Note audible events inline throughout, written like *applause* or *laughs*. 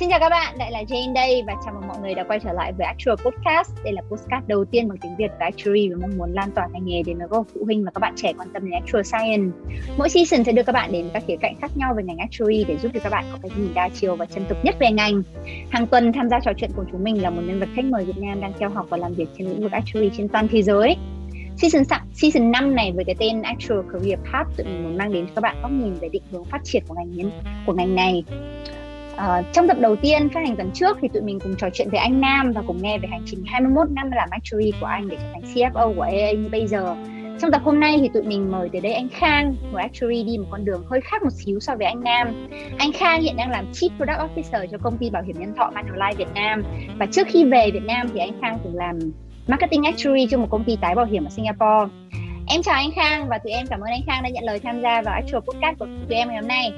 Xin chào các bạn, lại là Jane đây và chào mừng mọi người đã quay trở lại với Actual Podcast. Đây là podcast đầu tiên bằng tiếng Việt của Actuary và mong muốn lan tỏa ngành nghề đến với các phụ huynh và các bạn trẻ quan tâm đến Actual Science. Mỗi season sẽ đưa các bạn đến các khía cạnh khác nhau về ngành Actuary để giúp cho các bạn có cái nhìn đa chiều và chân thực nhất về ngành. Hàng tuần tham gia trò chuyện cùng chúng mình là một nhân vật khách mời Việt Nam đang theo học và làm việc trên lĩnh vực Actuary trên toàn thế giới. Season season 5 này với cái tên Actual Career Path tụi mình muốn mang đến cho các bạn góc nhìn về định hướng phát triển của ngành của ngành này Uh, trong tập đầu tiên phát hành tuần trước thì tụi mình cùng trò chuyện với anh Nam và cùng nghe về hành trình 21 năm làm actuary của anh để trở thành CFO của AA như bây giờ. Trong tập hôm nay thì tụi mình mời tới đây anh Khang, một actuary đi một con đường hơi khác một xíu so với anh Nam. Anh Khang hiện đang làm Chief Product Officer cho công ty bảo hiểm nhân thọ Manulife Việt Nam và trước khi về Việt Nam thì anh Khang từng làm Marketing Actuary cho một công ty tái bảo hiểm ở Singapore. Em chào anh Khang và tụi em cảm ơn anh Khang đã nhận lời tham gia vào Actual Podcast của tụi em ngày hôm nay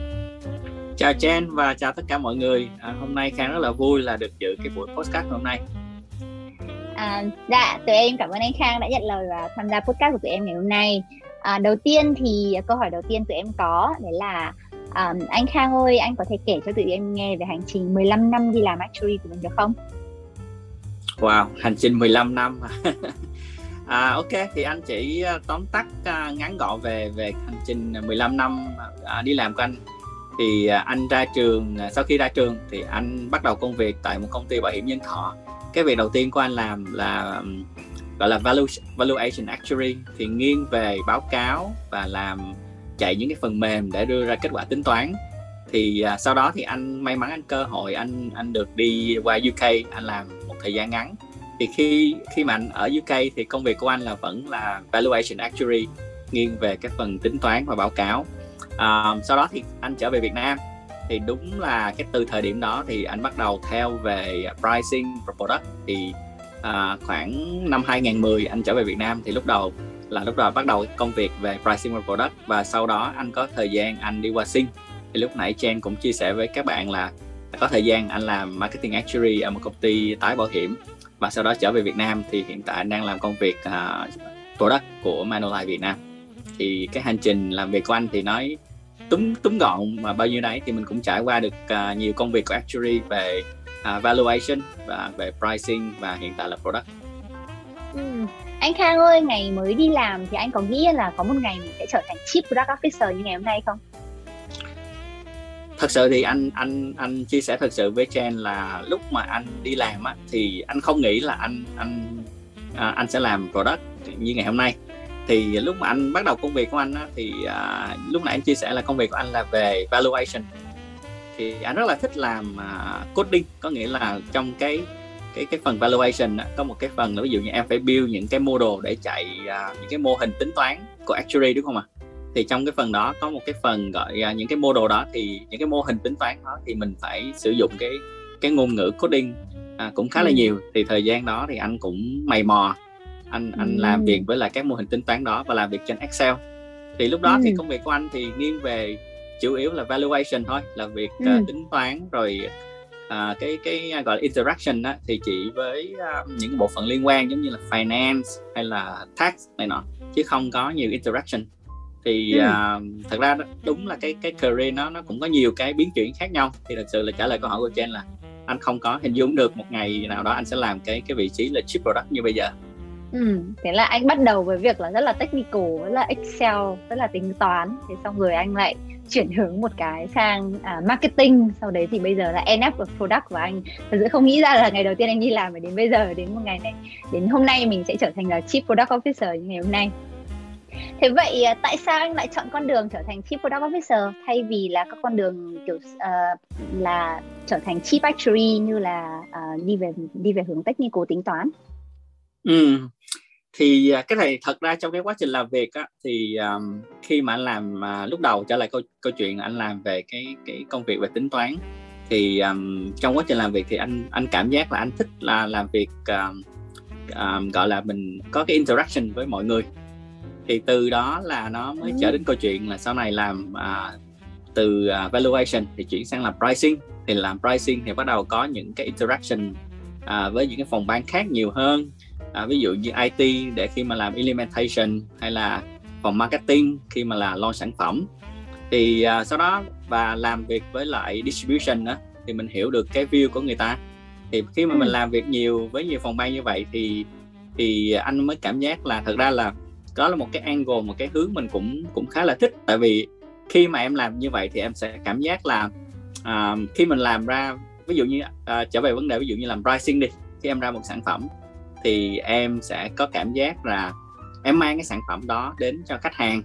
chào Jen và chào tất cả mọi người. À, hôm nay khang rất là vui là được dự cái buổi podcast hôm nay. À, dạ tụi em cảm ơn anh khang đã nhận lời và tham gia podcast của tụi em ngày hôm nay. À, đầu tiên thì câu hỏi đầu tiên tụi em có đấy là à, anh khang ơi anh có thể kể cho tụi em nghe về hành trình 15 năm đi làm actuary của mình được không? Wow hành trình 15 năm *laughs* À, ok thì anh chỉ à, tóm tắt uh, ngắn gọn về về hành trình 15 năm đi làm của anh thì à, anh ra trường à, sau khi ra trường thì anh bắt đầu công việc tại một công ty bảo hiểm nhân thọ. Cái việc đầu tiên của anh làm là gọi là valuation actuary, thì nghiêng về báo cáo và làm, chạy những cái phần mềm để đưa ra kết quả tính toán. Thì à, sau đó thì anh, may mắn anh cơ hội, anh anh được đi qua UK anh làm một thời gian ngắn. Thì khi khi mà anh ở UK thì công việc của anh là vẫn là valuation actuary, nghiêng về cái phần tính toán và báo cáo uh, sau đó thì anh trở về Việt Nam. Thì đúng là cái từ thời điểm đó thì anh bắt đầu theo về pricing và product. Thì uh, khoảng năm 2010 anh trở về Việt Nam thì lúc đầu là lúc đầu bắt đầu công việc về pricing và product. Và sau đó anh có thời gian anh đi qua Sing. Thì lúc nãy trang cũng chia sẻ với các bạn là có thời gian anh làm marketing actuary ở một công ty tái bảo hiểm. Và sau đó trở về Việt Nam thì hiện tại anh đang làm công việc uh, product của Manulife Việt Nam. Thì cái hành trình làm việc của anh thì nói túm túm gọn mà bao nhiêu đấy thì mình cũng trải qua được uh, nhiều công việc của actuary về uh, valuation và về pricing và hiện tại là product. Ừ. Anh Khang ơi, ngày mới đi làm thì anh có nghĩ là có một ngày mình sẽ trở thành chief product officer như ngày hôm nay không? Thật sự thì anh anh anh chia sẻ thật sự với Chen là lúc mà anh đi làm á thì anh không nghĩ là anh anh à, anh sẽ làm product như ngày hôm nay thì lúc mà anh bắt đầu công việc của anh á, thì à, lúc nãy anh chia sẻ là công việc của anh là về valuation. Thì anh rất là thích làm à, coding có nghĩa là trong cái cái cái phần valuation á, có một cái phần là ví dụ như em phải build những cái model để chạy à, những cái mô hình tính toán của actuary đúng không ạ? Thì trong cái phần đó có một cái phần gọi à, những cái model đó thì những cái mô hình tính toán đó thì mình phải sử dụng cái cái ngôn ngữ coding à, cũng khá là ừ. nhiều. Thì thời gian đó thì anh cũng mày mò anh anh ừ. làm việc với lại các mô hình tính toán đó và làm việc trên Excel thì lúc đó ừ. thì công việc của anh thì nghiêng về chủ yếu là valuation thôi là việc ừ. uh, tính toán rồi uh, cái cái gọi là interaction đó thì chỉ với uh, những bộ phận liên quan giống như là finance hay là tax này nọ chứ không có nhiều interaction thì ừ. uh, thật ra đúng là cái cái career nó nó cũng có nhiều cái biến chuyển khác nhau thì thật sự là trả lời câu hỏi của Jen là anh không có hình dung được một ngày nào đó anh sẽ làm cái cái vị trí là chief product như bây giờ Ừ, thế là anh bắt đầu với việc là rất là technical, rất là Excel, rất là tính toán. Thế xong rồi anh lại chuyển hướng một cái sang à, marketing. Sau đấy thì bây giờ là NF và product và anh thật sự không nghĩ ra là ngày đầu tiên anh đi làm và đến bây giờ đến một ngày này, đến hôm nay mình sẽ trở thành là chief product officer như ngày hôm nay. Thế vậy à, tại sao anh lại chọn con đường trở thành chief product officer thay vì là các con đường kiểu uh, là trở thành chief actuary như là uh, đi về đi về hướng technical tính toán? Ừ. Thì à, cái này thật ra trong cái quá trình làm việc á, thì um, khi mà anh làm uh, lúc đầu trở lại câu câu chuyện anh làm về cái cái công việc về tính toán thì um, trong quá trình làm việc thì anh anh cảm giác là anh thích là làm việc um, um, gọi là mình có cái interaction với mọi người. Thì từ đó là nó mới trở đến câu chuyện là sau này làm uh, từ uh, valuation thì chuyển sang làm pricing. Thì làm pricing thì bắt đầu có những cái interaction uh, với những cái phòng ban khác nhiều hơn à, ví dụ như IT để khi mà làm implementation hay là phòng marketing khi mà là launch sản phẩm. Thì à, sau đó và làm việc với lại distribution đó thì mình hiểu được cái view của người ta. Thì khi mà ừ. mình làm việc nhiều với nhiều phòng ban như vậy thì thì anh mới cảm giác là thật ra là đó là một cái angle một cái hướng mình cũng cũng khá là thích. Tại vì khi mà em làm như vậy thì em sẽ cảm giác là uh, khi mình làm ra ví dụ như uh, trở về vấn đề ví dụ như làm pricing đi khi em ra một sản phẩm thì em sẽ có cảm giác là em mang cái sản phẩm đó đến cho khách hàng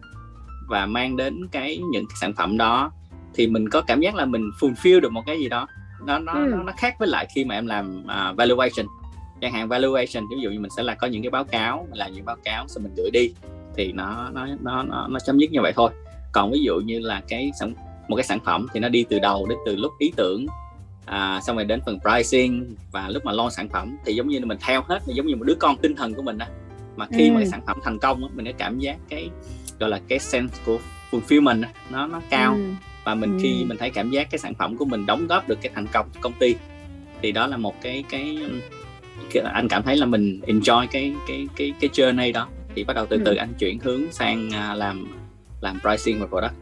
và mang đến cái những cái sản phẩm đó thì mình có cảm giác là mình fulfill được một cái gì đó. Nó nó ừ. nó, khác với lại khi mà em làm uh, valuation. Chẳng hạn valuation ví dụ như mình sẽ là có những cái báo cáo mình làm những báo cáo xong mình gửi đi thì nó nó nó nó, nó chấm dứt như vậy thôi. Còn ví dụ như là cái sản một cái sản phẩm thì nó đi từ đầu đến từ lúc ý tưởng à, xong rồi đến phần pricing và lúc mà lo sản phẩm thì giống như là mình theo hết giống như một đứa con tinh thần của mình á mà khi ừ. mà cái sản phẩm thành công á, mình có cảm giác cái gọi là cái sense của fulfillment á, nó nó cao ừ. và mình ừ. khi mình thấy cảm giác cái sản phẩm của mình đóng góp được cái thành công của công ty thì đó là một cái cái, cái anh cảm thấy là mình enjoy cái cái cái cái journey đó thì bắt đầu từ ừ. từ anh chuyển hướng sang uh, làm làm pricing và product.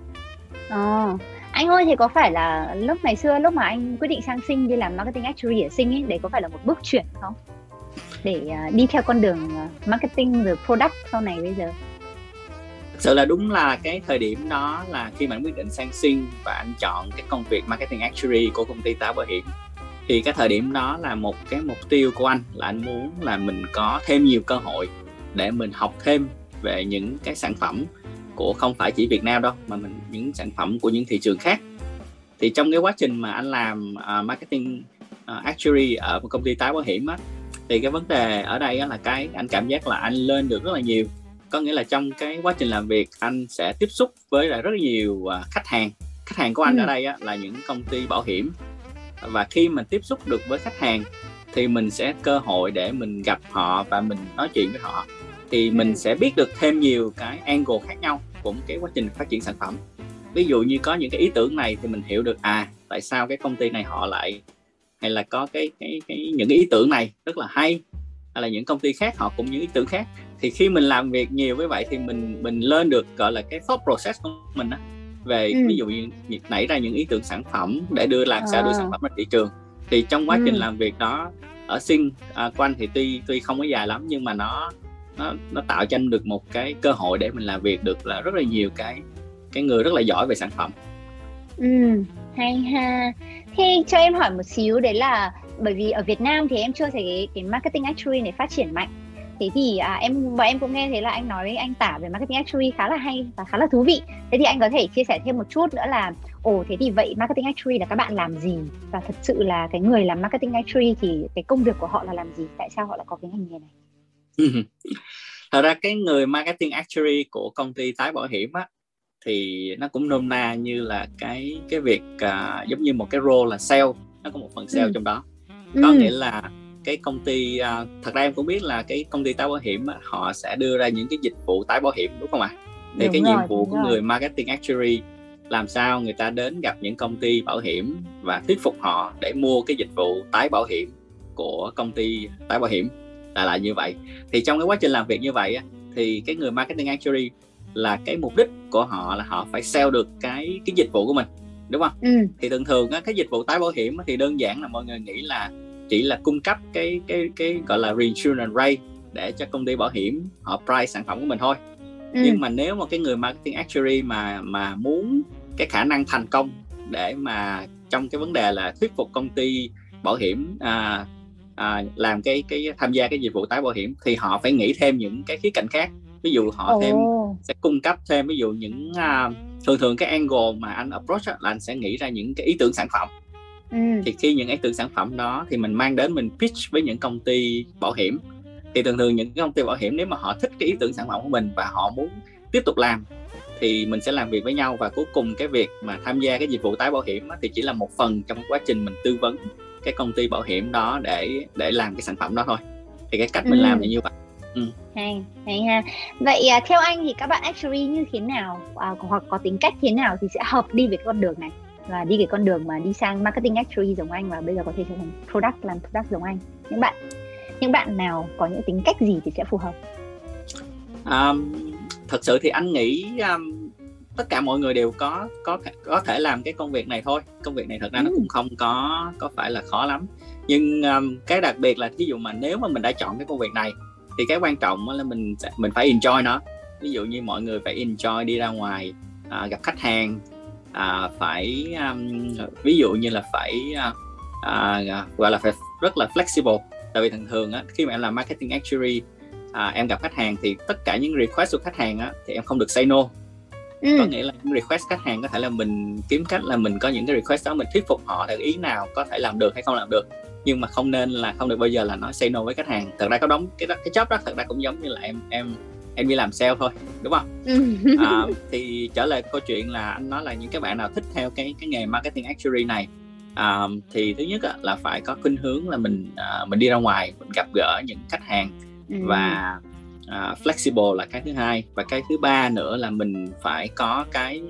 Ờ, anh ơi thì có phải là lúc ngày xưa lúc mà anh quyết định sang sinh đi làm marketing actuary ở sinh ấy đấy có phải là một bước chuyển không? Để uh, đi theo con đường uh, marketing rồi product sau này bây giờ. Thực sự là đúng là cái thời điểm đó là khi mà anh quyết định sang sinh và anh chọn cái công việc marketing actuary của công ty táo bảo hiểm thì cái thời điểm đó là một cái mục tiêu của anh là anh muốn là mình có thêm nhiều cơ hội để mình học thêm về những cái sản phẩm của không phải chỉ Việt Nam đâu mà mình những sản phẩm của những thị trường khác. Thì trong cái quá trình mà anh làm uh, marketing uh, actuary ở một công ty tái bảo hiểm á thì cái vấn đề ở đây á, là cái anh cảm giác là anh lên được rất là nhiều. Có nghĩa là trong cái quá trình làm việc anh sẽ tiếp xúc với lại rất nhiều uh, khách hàng. Khách hàng của anh ừ. ở đây á, là những công ty bảo hiểm. Và khi mình tiếp xúc được với khách hàng thì mình sẽ cơ hội để mình gặp họ và mình nói chuyện với họ. Thì mình ừ. sẽ biết được thêm nhiều cái angle khác nhau của cái quá trình phát triển sản phẩm ví dụ như có những cái ý tưởng này thì mình hiểu được à tại sao cái công ty này họ lại hay là có cái cái cái những cái ý tưởng này rất là hay hay là những công ty khác họ cũng những ý tưởng khác thì khi mình làm việc nhiều với vậy thì mình mình lên được gọi là cái thought process của mình đó về ừ. ví dụ như nảy ra những ý tưởng sản phẩm để đưa làm sao đưa sản à. phẩm ra thị trường thì trong quá ừ. trình làm việc đó ở sinh à, của anh thì tuy tuy không có dài lắm nhưng mà nó nó nó tạo cho anh được một cái cơ hội để mình làm việc được là rất là nhiều cái cái người rất là giỏi về sản phẩm. Ừ hay ha. Thế cho em hỏi một xíu đấy là bởi vì ở Việt Nam thì em chưa thấy cái, cái marketing actuary này phát triển mạnh. Thế thì à, em và em cũng nghe thấy là anh nói anh tả về marketing actuary khá là hay và khá là thú vị. Thế thì anh có thể chia sẻ thêm một chút nữa là ồ thế thì vậy marketing actuary là các bạn làm gì? Và thật sự là cái người làm marketing actuary thì cái công việc của họ là làm gì? Tại sao họ lại có cái ngành nghề này *laughs* thật ra cái người marketing actuary của công ty tái bảo hiểm á thì nó cũng nôm na như là cái cái việc uh, giống như một cái role là sale nó có một phần sale ừ. trong đó có ừ. nghĩa là cái công ty uh, thật ra em cũng biết là cái công ty tái bảo hiểm á, họ sẽ đưa ra những cái dịch vụ tái bảo hiểm đúng không ạ à? thì đúng cái rồi, nhiệm vụ của rồi. người marketing actuary làm sao người ta đến gặp những công ty bảo hiểm và thuyết phục họ để mua cái dịch vụ tái bảo hiểm của công ty tái bảo hiểm là là như vậy thì trong cái quá trình làm việc như vậy thì cái người marketing actually là cái mục đích của họ là họ phải sell được cái cái dịch vụ của mình đúng không? Ừ. Thì thường thường á, cái dịch vụ tái bảo hiểm thì đơn giản là mọi người nghĩ là chỉ là cung cấp cái cái cái gọi là reinsurance rate để cho công ty bảo hiểm họ price sản phẩm của mình thôi. Ừ. Nhưng mà nếu mà cái người marketing actuary mà mà muốn cái khả năng thành công để mà trong cái vấn đề là thuyết phục công ty bảo hiểm à, à, làm cái cái tham gia cái dịch vụ tái bảo hiểm thì họ phải nghĩ thêm những cái khía cạnh khác. Ví dụ họ thêm sẽ cung cấp thêm ví dụ những uh, thường thường cái angle mà anh approach là anh sẽ nghĩ ra những cái ý tưởng sản phẩm. Ừ. thì khi những ý tưởng sản phẩm đó thì mình mang đến mình pitch với những công ty bảo hiểm. Thì thường thường những công ty bảo hiểm nếu mà họ thích cái ý tưởng sản phẩm của mình và họ muốn tiếp tục làm thì mình sẽ làm việc với nhau. Và cuối cùng cái việc mà tham gia cái dịch vụ tái bảo hiểm thì chỉ là một phần trong quá trình mình tư vấn cái công ty bảo hiểm đó để để làm cái sản phẩm đó thôi. Thì cái cách mình ừ. làm là như vậy. Ừ. hay hay ha. Vậy à, theo anh thì các bạn actually như thế nào? À, hoặc có tính cách thế nào thì sẽ hợp đi với cái con đường này? Và đi cái con đường mà đi sang marketing actually giống anh và bây giờ có thể trở thành product làm product giống anh. Những bạn những bạn nào có những tính cách gì thì sẽ phù hợp? Um, thật sự thì anh nghĩ um, tất cả mọi người đều có có có thể làm cái công việc này thôi. Công việc này thật ra ừ. nó cũng không có có phải là khó lắm. Nhưng um, cái đặc biệt là ví dụ mà nếu mà mình đã chọn cái công việc này thì cái quan trọng là mình mình phải enjoy nó. Ví dụ như mọi người phải enjoy đi ra ngoài à, gặp khách hàng à, phải um, ví dụ như là phải à, à, gọi là phải rất là flexible. Tại vì thường thường á, khi mà em làm marketing actuary à, em gặp khách hàng thì tất cả những request của khách hàng á, thì em không được say no ừ. có nghĩa là request khách hàng có thể là mình kiếm cách là mình có những cái request đó mình thuyết phục họ theo ý nào có thể làm được hay không làm được nhưng mà không nên là không được bao giờ là nói say no với khách hàng thật ra có đóng cái cái job đó thật ra cũng giống như là em em em đi làm sale thôi đúng không ừ. à, thì trở lại câu chuyện là anh nói là những cái bạn nào thích theo cái cái nghề marketing actuary này à, thì thứ nhất là phải có khuynh hướng là mình à, mình đi ra ngoài mình gặp gỡ những khách hàng ừ. và uh, flexible là cái thứ hai. Và cái thứ ba nữa là mình phải có cái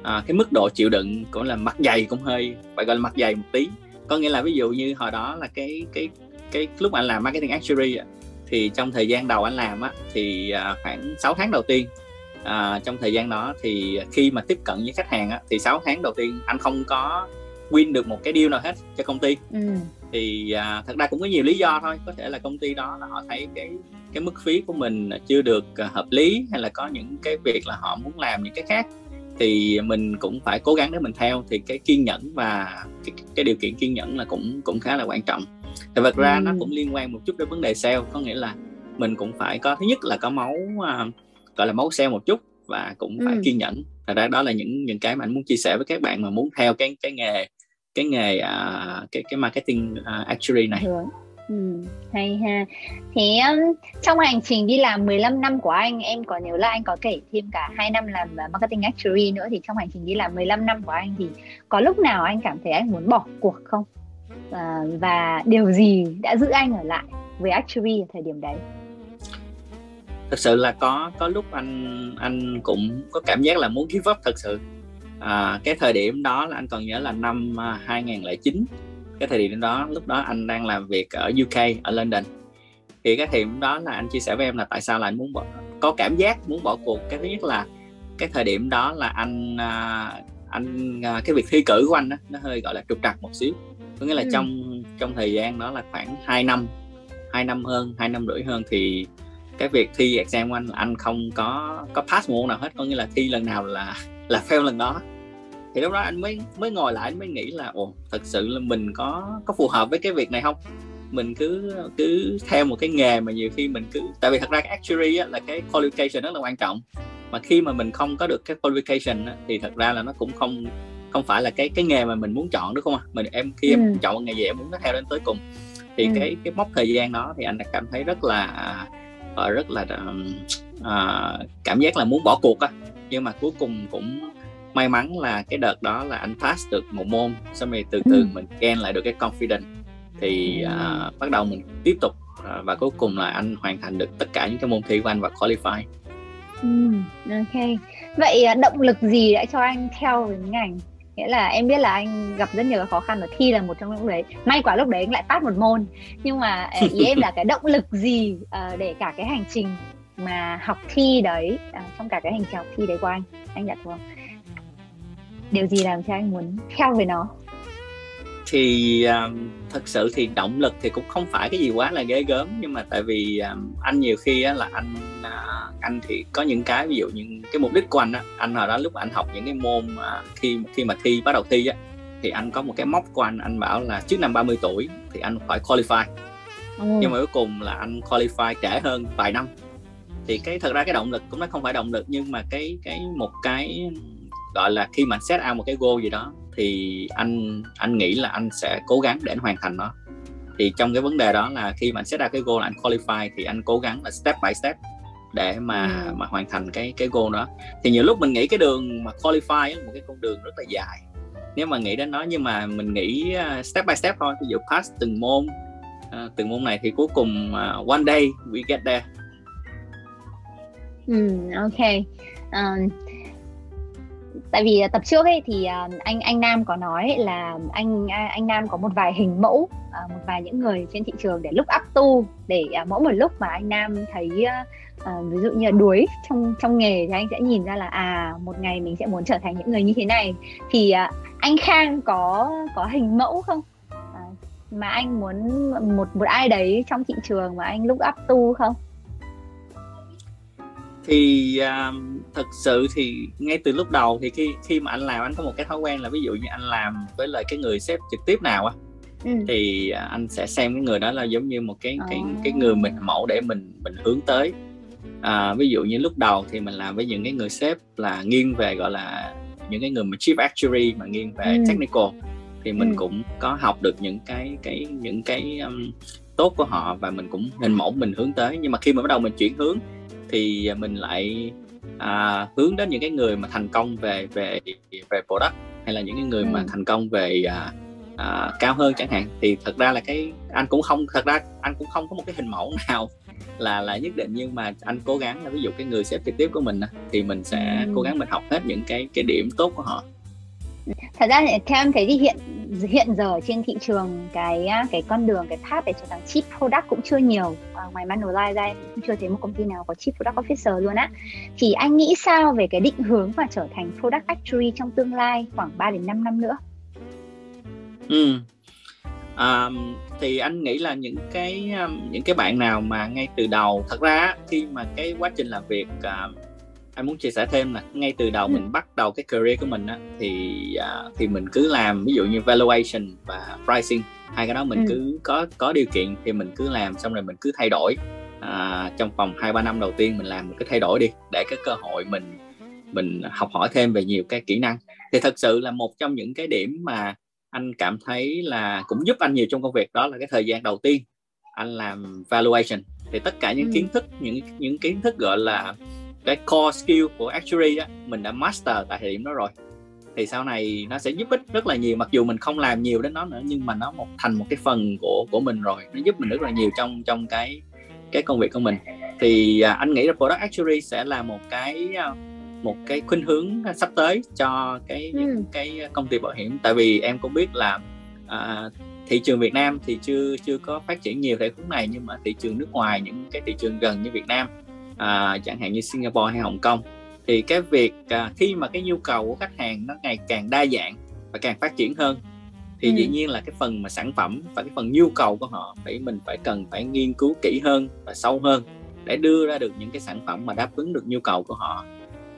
uh, cái mức độ chịu đựng cũng là mặt dày cũng hơi phải gọi là mặt dày một tí. Có nghĩa là ví dụ như hồi đó là cái cái cái lúc anh làm marketing actuary thì trong thời gian đầu anh làm á thì à, khoảng 6 tháng đầu tiên à, trong thời gian đó thì khi mà tiếp cận với khách hàng á thì 6 tháng đầu tiên anh không có win được một cái deal nào hết cho công ty. Ừ thì à, thật ra cũng có nhiều lý do thôi. Có thể là công ty đó là họ thấy cái cái mức phí của mình chưa được à, hợp lý hay là có những cái việc là họ muốn làm những cái khác. Thì mình cũng phải cố gắng để mình theo. Thì cái kiên nhẫn và cái, cái điều kiện kiên nhẫn là cũng cũng khá là quan trọng. Thì vật ra ừ. nó cũng liên quan một chút đến vấn đề sale. Có nghĩa là mình cũng phải có thứ nhất là có máu uh, gọi là máu sale một chút và cũng phải ừ. kiên nhẫn. Thật ra đó là những những cái mà anh muốn chia sẻ với các bạn mà muốn theo cái cái nghề cái nghề uh, cái cái marketing uh, actuary này Ừ, hay ha. Thế um, trong hành trình đi làm 15 năm của anh, em có nhớ là anh có kể thêm cả 2 năm làm marketing actuary nữa thì trong hành trình đi làm 15 năm của anh thì có lúc nào anh cảm thấy anh muốn bỏ cuộc không? À, và điều gì đã giữ anh ở lại với actuary ở thời điểm đấy? Thực sự là có có lúc anh anh cũng có cảm giác là muốn give up thật sự à, cái thời điểm đó là anh còn nhớ là năm 2009 à, cái thời điểm đó lúc đó anh đang làm việc ở UK ở London. Thì cái thời điểm đó là anh chia sẻ với em là tại sao là anh muốn bỏ có cảm giác muốn bỏ cuộc. Cái thứ nhất là cái thời điểm đó là anh à, anh à, cái việc thi cử của anh đó, nó hơi gọi là trục trặc một xíu. Có nghĩa là ừ. trong trong thời gian đó là khoảng 2 năm hai năm hơn hai năm rưỡi hơn thì cái việc thi exam của anh là anh không có có pass môn nào hết. Có nghĩa là thi lần nào là là fail lần đó. Thì lúc đó anh mới mới ngồi lại anh mới nghĩ là ồ thật sự là mình có có phù hợp với cái việc này không? Mình cứ cứ theo một cái nghề mà nhiều khi mình cứ tại vì thật ra cái actuary á, là cái qualification rất là quan trọng. Mà khi mà mình không có được cái qualification á, thì thật ra là nó cũng không không phải là cái cái nghề mà mình muốn chọn đúng không ạ? Mình em khi em ừ. chọn nghề gì em muốn nó theo đến tới cùng. Thì ừ. cái cái mốc thời gian đó thì anh đã cảm thấy rất là uh, rất là uh, cảm giác là muốn bỏ cuộc á. Nhưng mà cuối cùng cũng may mắn là cái đợt đó là anh pass được một môn. Xong rồi từ từ ừ. mình gain lại được cái confidence. Thì uh, bắt đầu mình tiếp tục uh, và cuối cùng là anh hoàn thành được tất cả những cái môn thi của anh và qualify. Ừ, ok. Vậy động lực gì đã cho anh theo cái ngành nghĩa là em biết là anh gặp rất nhiều khó khăn và thi là một trong những đấy. May quá lúc đấy anh lại pass một môn. Nhưng mà ý em là *laughs* cái động lực gì uh, để cả cái hành trình mà học thi đấy uh, trong cả cái hành trình học thi đấy của anh anh nhận không điều gì làm cho anh muốn theo với nó? Thì um, thật sự thì động lực thì cũng không phải cái gì quá là ghê gớm nhưng mà tại vì um, anh nhiều khi á, là anh uh, anh thì có những cái ví dụ những cái mục đích của anh á anh hồi đó lúc anh học những cái môn mà khi khi mà thi bắt đầu thi á thì anh có một cái mốc của anh anh bảo là trước năm 30 tuổi thì anh phải qualify. Ừ. nhưng mà cuối cùng là anh qualify trễ hơn vài năm thì cái thật ra cái động lực cũng nó không phải động lực nhưng mà cái cái một cái gọi là khi mà set out một cái goal gì đó thì anh anh nghĩ là anh sẽ cố gắng để anh hoàn thành nó. Thì trong cái vấn đề đó là khi mà anh set ra cái goal là anh qualify thì anh cố gắng là step by step để mà ừ. mà hoàn thành cái cái goal đó. Thì nhiều lúc mình nghĩ cái đường mà qualify là một cái con đường rất là dài. Nếu mà nghĩ đến nó nhưng mà mình nghĩ à, step by step thôi. Ví dụ pass từng môn uh, từng môn này thì cuối cùng uh, one day we get there ừ, ok. Um, tại vì tập trước ấy thì ờ, anh anh Nam có nói là anh anh Nam có một vài hình mẫu ờ, một vài những người trên thị trường để lúc up tu để mỗi một lúc mà anh Nam thấy uh, ví dụ như là đuối trong trong nghề thì anh sẽ nhìn ra là à một ngày mình sẽ muốn trở thành những người như thế này. Thì uh, anh Khang có có hình mẫu không? Uh, mà anh muốn một một ai đấy trong thị trường mà anh lúc up tu không? Thì um, thực sự thì ngay từ lúc đầu thì khi khi mà anh làm anh có một cái thói quen là ví dụ như anh làm với lại cái người sếp trực tiếp nào á ừ. thì à, anh sẽ xem cái người đó là giống như một cái cái cái người mình mẫu để mình mình hướng tới à, ví dụ như lúc đầu thì mình làm với những cái người sếp là nghiêng về gọi là những cái người mà chief actuary mà nghiêng về ừ. technical thì mình ừ. cũng có học được những cái cái những cái um, tốt của họ và mình cũng hình mẫu mình hướng tới nhưng mà khi mà bắt đầu mình chuyển hướng thì mình lại à, hướng đến những cái người mà thành công về về về product hay là những cái người ừ. mà thành công về à, à, cao hơn chẳng hạn thì thật ra là cái anh cũng không thật ra anh cũng không có một cái hình mẫu *laughs* nào là là nhất định nhưng mà anh cố gắng là ví dụ cái người sếp trực tiếp của mình thì mình sẽ ừ. cố gắng mình học hết những cái cái điểm tốt của họ thật ra theo em thấy thì hiện hiện giờ trên thị trường cái cái con đường cái path để trở thành chief product cũng chưa nhiều. À, ngoài Manulife ra em cũng chưa thấy một công ty nào có chief product officer luôn á. Thì anh nghĩ sao về cái định hướng và trở thành product actuary trong tương lai khoảng 3 đến 5 năm nữa? Ừ. Um, thì anh nghĩ là những cái những cái bạn nào mà ngay từ đầu thật ra khi mà cái quá trình làm việc uh, anh muốn chia sẻ thêm là ngay từ đầu ừ. mình bắt đầu cái career của mình á thì uh, thì mình cứ làm ví dụ như valuation và pricing hai cái đó mình ừ. cứ có có điều kiện thì mình cứ làm xong rồi mình cứ thay đổi à, trong vòng hai ba năm đầu tiên mình làm mình cứ thay đổi đi để cái cơ hội mình mình học hỏi thêm về nhiều cái kỹ năng thì thật sự là một trong những cái điểm mà anh cảm thấy là cũng giúp anh nhiều trong công việc đó là cái thời gian đầu tiên anh làm valuation thì tất cả những ừ. kiến thức những những kiến thức gọi là cái core skill của actuary á mình đã master tại thời điểm đó rồi. Thì sau này nó sẽ giúp ích rất là nhiều mặc dù mình không làm nhiều đến nó nữa nhưng mà nó một thành một cái phần của của mình rồi. Nó giúp mình rất là nhiều trong trong cái cái công việc của mình. Thì à, anh nghĩ là product actuary sẽ là một cái à, một cái khuynh hướng sắp tới cho cái ừ. những cái công ty bảo hiểm. Tại vì em cũng biết là à, thị trường Việt Nam thì chưa chưa có phát triển nhiều theo hướng này nhưng mà thị trường nước ngoài những cái thị trường gần như Việt Nam à, chẳng hạn như Singapore hay Hồng Kông thì cái việc à, khi mà cái nhu cầu của khách hàng nó ngày càng đa dạng và càng phát triển hơn thì ừ. dĩ nhiên là cái phần mà sản phẩm và cái phần nhu cầu của họ phải mình phải cần phải nghiên cứu kỹ hơn và sâu hơn để đưa ra được những cái sản phẩm mà đáp ứng được nhu cầu của họ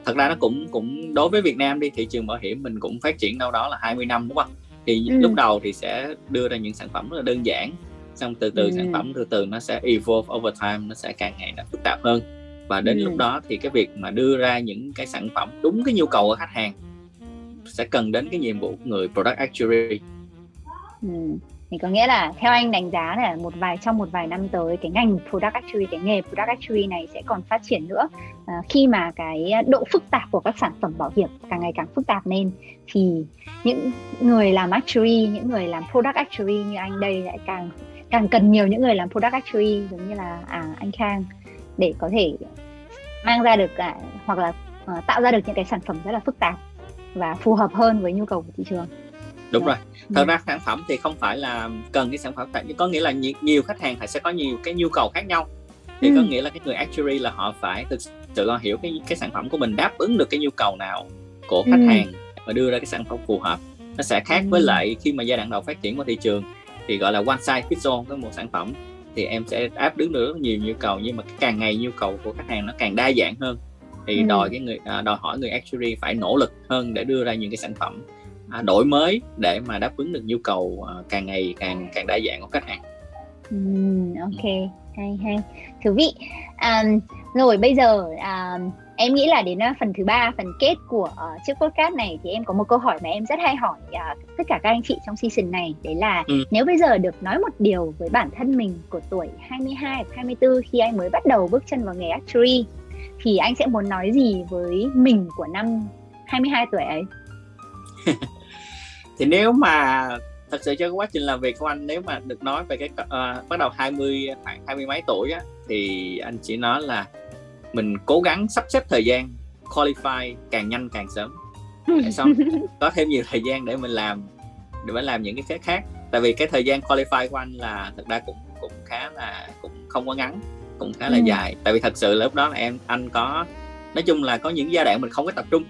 thật ra nó cũng cũng đối với Việt Nam đi thị trường bảo hiểm mình cũng phát triển đâu đó là 20 năm đúng không thì ừ. lúc đầu thì sẽ đưa ra những sản phẩm rất là đơn giản xong từ từ ừ. sản phẩm từ từ nó sẽ evolve over time nó sẽ càng ngày nó phức tạp hơn và đến ừ. lúc đó thì cái việc mà đưa ra những cái sản phẩm đúng cái nhu cầu của khách hàng sẽ cần đến cái nhiệm vụ của người product actuary ừ. thì có nghĩa là theo anh đánh giá là một vài trong một vài năm tới cái ngành product actuary cái nghề product actuary này sẽ còn phát triển nữa à, khi mà cái độ phức tạp của các sản phẩm bảo hiểm càng ngày càng phức tạp lên thì những người làm actuary những người làm product actuary như anh đây lại càng càng cần nhiều những người làm product actuary giống như là à, anh Khang để có thể mang ra được cả hoặc là uh, tạo ra được những cái sản phẩm rất là phức tạp và phù hợp hơn với nhu cầu của thị trường đúng rồi thật ra sản phẩm thì không phải là cần cái sản phẩm tại có nghĩa là nhiều, nhiều khách hàng sẽ có nhiều cái nhu cầu khác nhau thì ừ. có nghĩa là cái người actuary là họ phải thực sự hiểu cái cái sản phẩm của mình đáp ứng được cái nhu cầu nào của khách ừ. hàng và đưa ra cái sản phẩm phù hợp nó sẽ khác ừ. với lại khi mà giai đoạn đầu phát triển của thị trường thì gọi là one size fits all với một sản phẩm thì em sẽ áp ứng được rất nhiều nhu cầu nhưng mà càng ngày nhu cầu của khách hàng nó càng đa dạng hơn thì ừ. đòi cái người à, đòi hỏi người actuary phải nỗ lực hơn để đưa ra những cái sản phẩm à, đổi mới để mà đáp ứng được nhu cầu à, càng ngày càng càng đa dạng của khách hàng. Ừ, ok, hay hay, thú vị. Um, rồi bây giờ um, em nghĩ là đến phần thứ ba phần kết của uh, chiếc podcast này thì em có một câu hỏi mà em rất hay hỏi uh, tất cả các anh chị trong season này đấy là ừ. nếu bây giờ được nói một điều với bản thân mình của tuổi 22 hoặc 24 khi anh mới bắt đầu bước chân vào nghề actuary thì anh sẽ muốn nói gì với mình của năm 22 tuổi ấy *laughs* thì nếu mà thật sự cái quá trình làm việc của anh nếu mà được nói về cái uh, bắt đầu 20 khoảng hai mươi mấy tuổi á thì anh chỉ nói là mình cố gắng sắp xếp thời gian qualify càng nhanh càng sớm. Để xong *laughs* có thêm nhiều thời gian để mình làm để mình làm những cái khác khác. Tại vì cái thời gian qualify của anh là thật ra cũng cũng khá là cũng không có ngắn cũng khá là ừ. dài. Tại vì thật sự là lúc đó là em anh có nói chung là có những giai đoạn mình không có tập trung.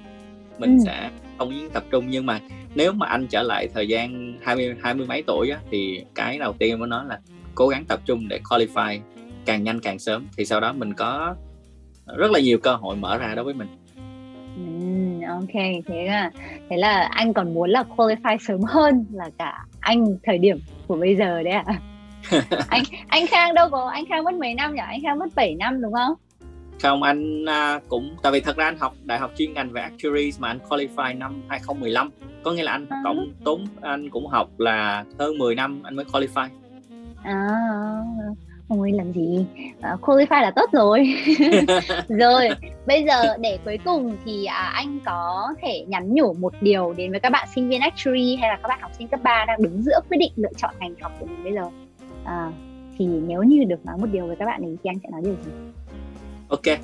Mình ừ. sẽ không tập trung. Nhưng mà nếu mà anh trở lại thời gian hai mươi hai mươi mấy tuổi á, thì cái đầu tiên mới nói là cố gắng tập trung để qualify càng nhanh càng sớm. Thì sau đó mình có rất là nhiều cơ hội mở ra đối với mình. Ừ, ok thế là thế là anh còn muốn là qualify sớm hơn là cả anh thời điểm của bây giờ đấy ạ. À? *laughs* anh anh Khang đâu có anh Khang mất mấy năm nhỉ? Anh Khang mất 7 năm đúng không? Không anh uh, cũng tại vì thật ra anh học đại học chuyên ngành về actuaries mà anh qualify năm 2015 có nghĩa là anh à. tổng tốn anh cũng học là hơn 10 năm anh mới qualify. À ôi làm gì? Uh, qualify là tốt rồi. *laughs* *laughs* Rồi bây giờ để cuối cùng thì à, anh có thể nhắn nhủ một điều đến với các bạn sinh viên actuary hay là các bạn học sinh cấp 3 đang đứng giữa quyết định lựa chọn ngành học của mình bây giờ? À, thì nếu như được nói một điều với các bạn ấy thì anh sẽ nói điều gì? Ok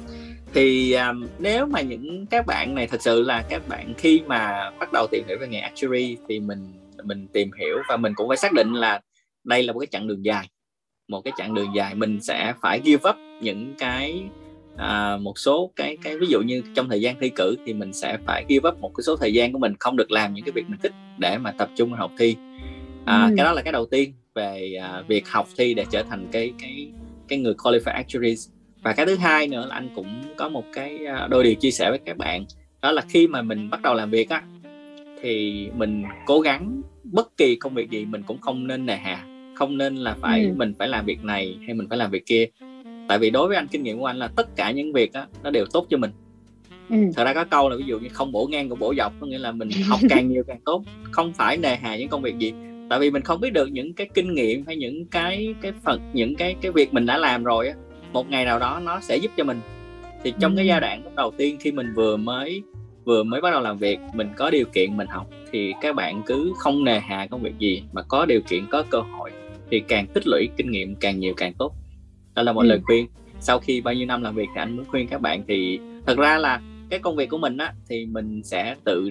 thì um, nếu mà những các bạn này thật sự là các bạn khi mà bắt đầu tìm hiểu về nghề actuary thì mình mình tìm hiểu và mình cũng phải xác định là đây là một cái chặng đường dài một cái chặng đường dài mình sẽ phải give up những cái à, một số cái cái ví dụ như trong thời gian thi cử thì mình sẽ phải give up một cái số thời gian của mình không được làm những cái việc mình thích để mà tập trung vào học thi. À, ừ. cái đó là cái đầu tiên về à, việc học thi để trở thành cái cái cái người qualified actuaries. Và cái thứ hai nữa là anh cũng có một cái à, đôi điều chia sẻ với các bạn đó là khi mà mình bắt đầu làm việc á thì mình cố gắng bất kỳ công việc gì mình cũng không nên nề hà không nên là phải ừ. mình phải làm việc này hay mình phải làm việc kia tại vì đối với anh kinh nghiệm của anh là tất cả những việc á nó đều tốt cho mình ừ. thật ra có câu là ví dụ như không bổ ngang cũng bổ dọc có nghĩa là mình học *laughs* càng nhiều càng tốt không phải nề hà những công việc gì tại vì mình không biết được những cái kinh nghiệm hay những cái cái phần những cái cái việc mình đã làm rồi á một ngày nào đó nó sẽ giúp cho mình thì trong ừ. cái giai đoạn đầu tiên khi mình vừa mới vừa mới bắt đầu làm việc mình có điều kiện mình học thì các bạn cứ không nề hà công việc gì mà có điều kiện có cơ hội thì càng tích lũy kinh nghiệm càng nhiều càng tốt. Đó là một ừ. lời khuyên. Sau khi bao nhiêu năm làm việc thì anh muốn khuyên các bạn thì thật ra là cái công việc của mình á thì mình sẽ tự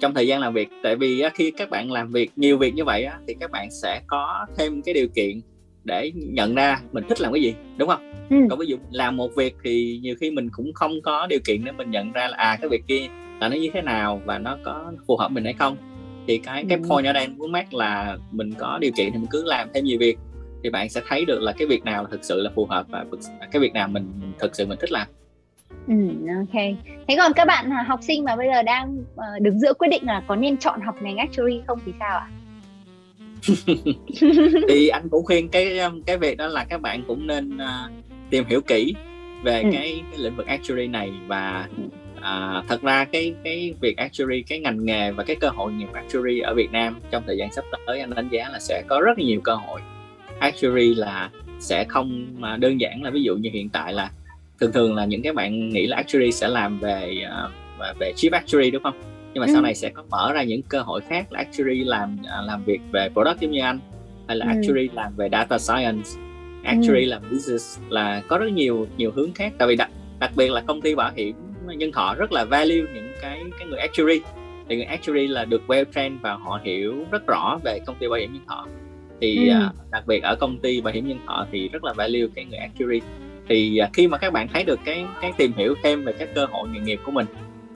trong thời gian làm việc. Tại vì á, khi các bạn làm việc nhiều việc như vậy á, thì các bạn sẽ có thêm cái điều kiện để nhận ra mình thích làm cái gì đúng không? Ừ. còn ví dụ làm một việc thì nhiều khi mình cũng không có điều kiện để mình nhận ra là à cái việc kia là nó như thế nào và nó có phù hợp mình hay không thì cái cái point ở đây muốn mát là mình có điều kiện thì mình cứ làm thêm nhiều việc thì bạn sẽ thấy được là cái việc nào thực sự là phù hợp và cái việc nào mình, thực sự mình thích làm Ừ, ok. Thế còn các bạn à, học sinh mà bây giờ đang uh, đứng giữa quyết định là có nên chọn học ngành actuary không thì sao ạ? *laughs* thì anh *laughs* cũng khuyên cái um, cái việc đó là các bạn cũng nên uh, tìm hiểu kỹ về ừ. cái, cái lĩnh vực actuary này và uh, thật ra cái cái việc actuary cái ngành nghề và cái cơ hội nghiệp actuary ở Việt Nam trong thời gian sắp tới anh đánh giá là sẽ có rất nhiều cơ hội actuary là sẽ không mà đơn giản là ví dụ như hiện tại là thường thường là những cái bạn nghĩ là actuary sẽ làm về uh, về chief actuary đúng không nhưng mà ừ. sau này sẽ có mở ra những cơ hội khác là actually làm à, làm việc về product giống như anh hay là ừ. actually làm về data science actually ừ. làm business là có rất nhiều nhiều hướng khác tại vì đặc đặc biệt là công ty bảo hiểm nhân thọ rất là value những cái cái người actually thì người actually là được well trained và họ hiểu rất rõ về công ty bảo hiểm nhân thọ thì ừ. uh, đặc biệt ở công ty bảo hiểm nhân thọ thì rất là value cái người actually thì uh, khi mà các bạn thấy được cái cái tìm hiểu thêm về các cơ hội nghề nghiệp của mình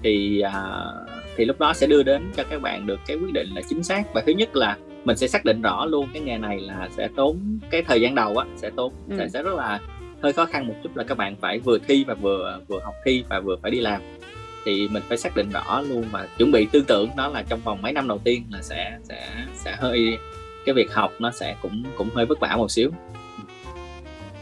thì uh, thì lúc đó sẽ đưa đến cho các bạn được cái quyết định là chính xác và thứ nhất là mình sẽ xác định rõ luôn cái nghề này là sẽ tốn cái thời gian đầu á sẽ tốn ừ. sẽ, sẽ rất là hơi khó khăn một chút là các bạn phải vừa thi và vừa vừa học thi và vừa phải đi làm. Thì mình phải xác định rõ luôn và chuẩn bị tư tưởng đó là trong vòng mấy năm đầu tiên là sẽ sẽ sẽ hơi, cái việc học nó sẽ cũng cũng hơi vất vả một xíu.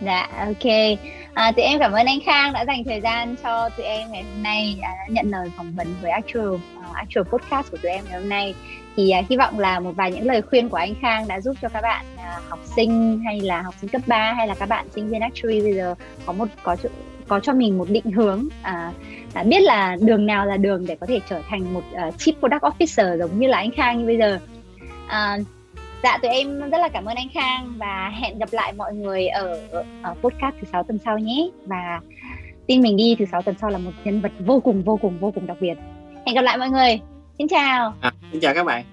Dạ ok. À, tụi em cảm ơn anh Khang đã dành thời gian cho tụi em ngày hôm nay à, đã nhận lời phỏng vấn với Actual uh, Actual Podcast của tụi em ngày hôm nay. Thì uh, hy vọng là một vài những lời khuyên của anh Khang đã giúp cho các bạn uh, học sinh hay là học sinh cấp 3 hay là các bạn sinh viên Actuary bây giờ có một có có cho mình một định hướng à, à, biết là đường nào là đường để có thể trở thành một uh, chief product officer giống như là anh Khang như bây giờ. À, Dạ tụi em rất là cảm ơn anh Khang và hẹn gặp lại mọi người ở, ở podcast thứ sáu tuần sau nhé và tin mình đi thứ sáu tuần sau là một nhân vật vô cùng vô cùng vô cùng đặc biệt. Hẹn gặp lại mọi người. xin chào à, xin chào các bạn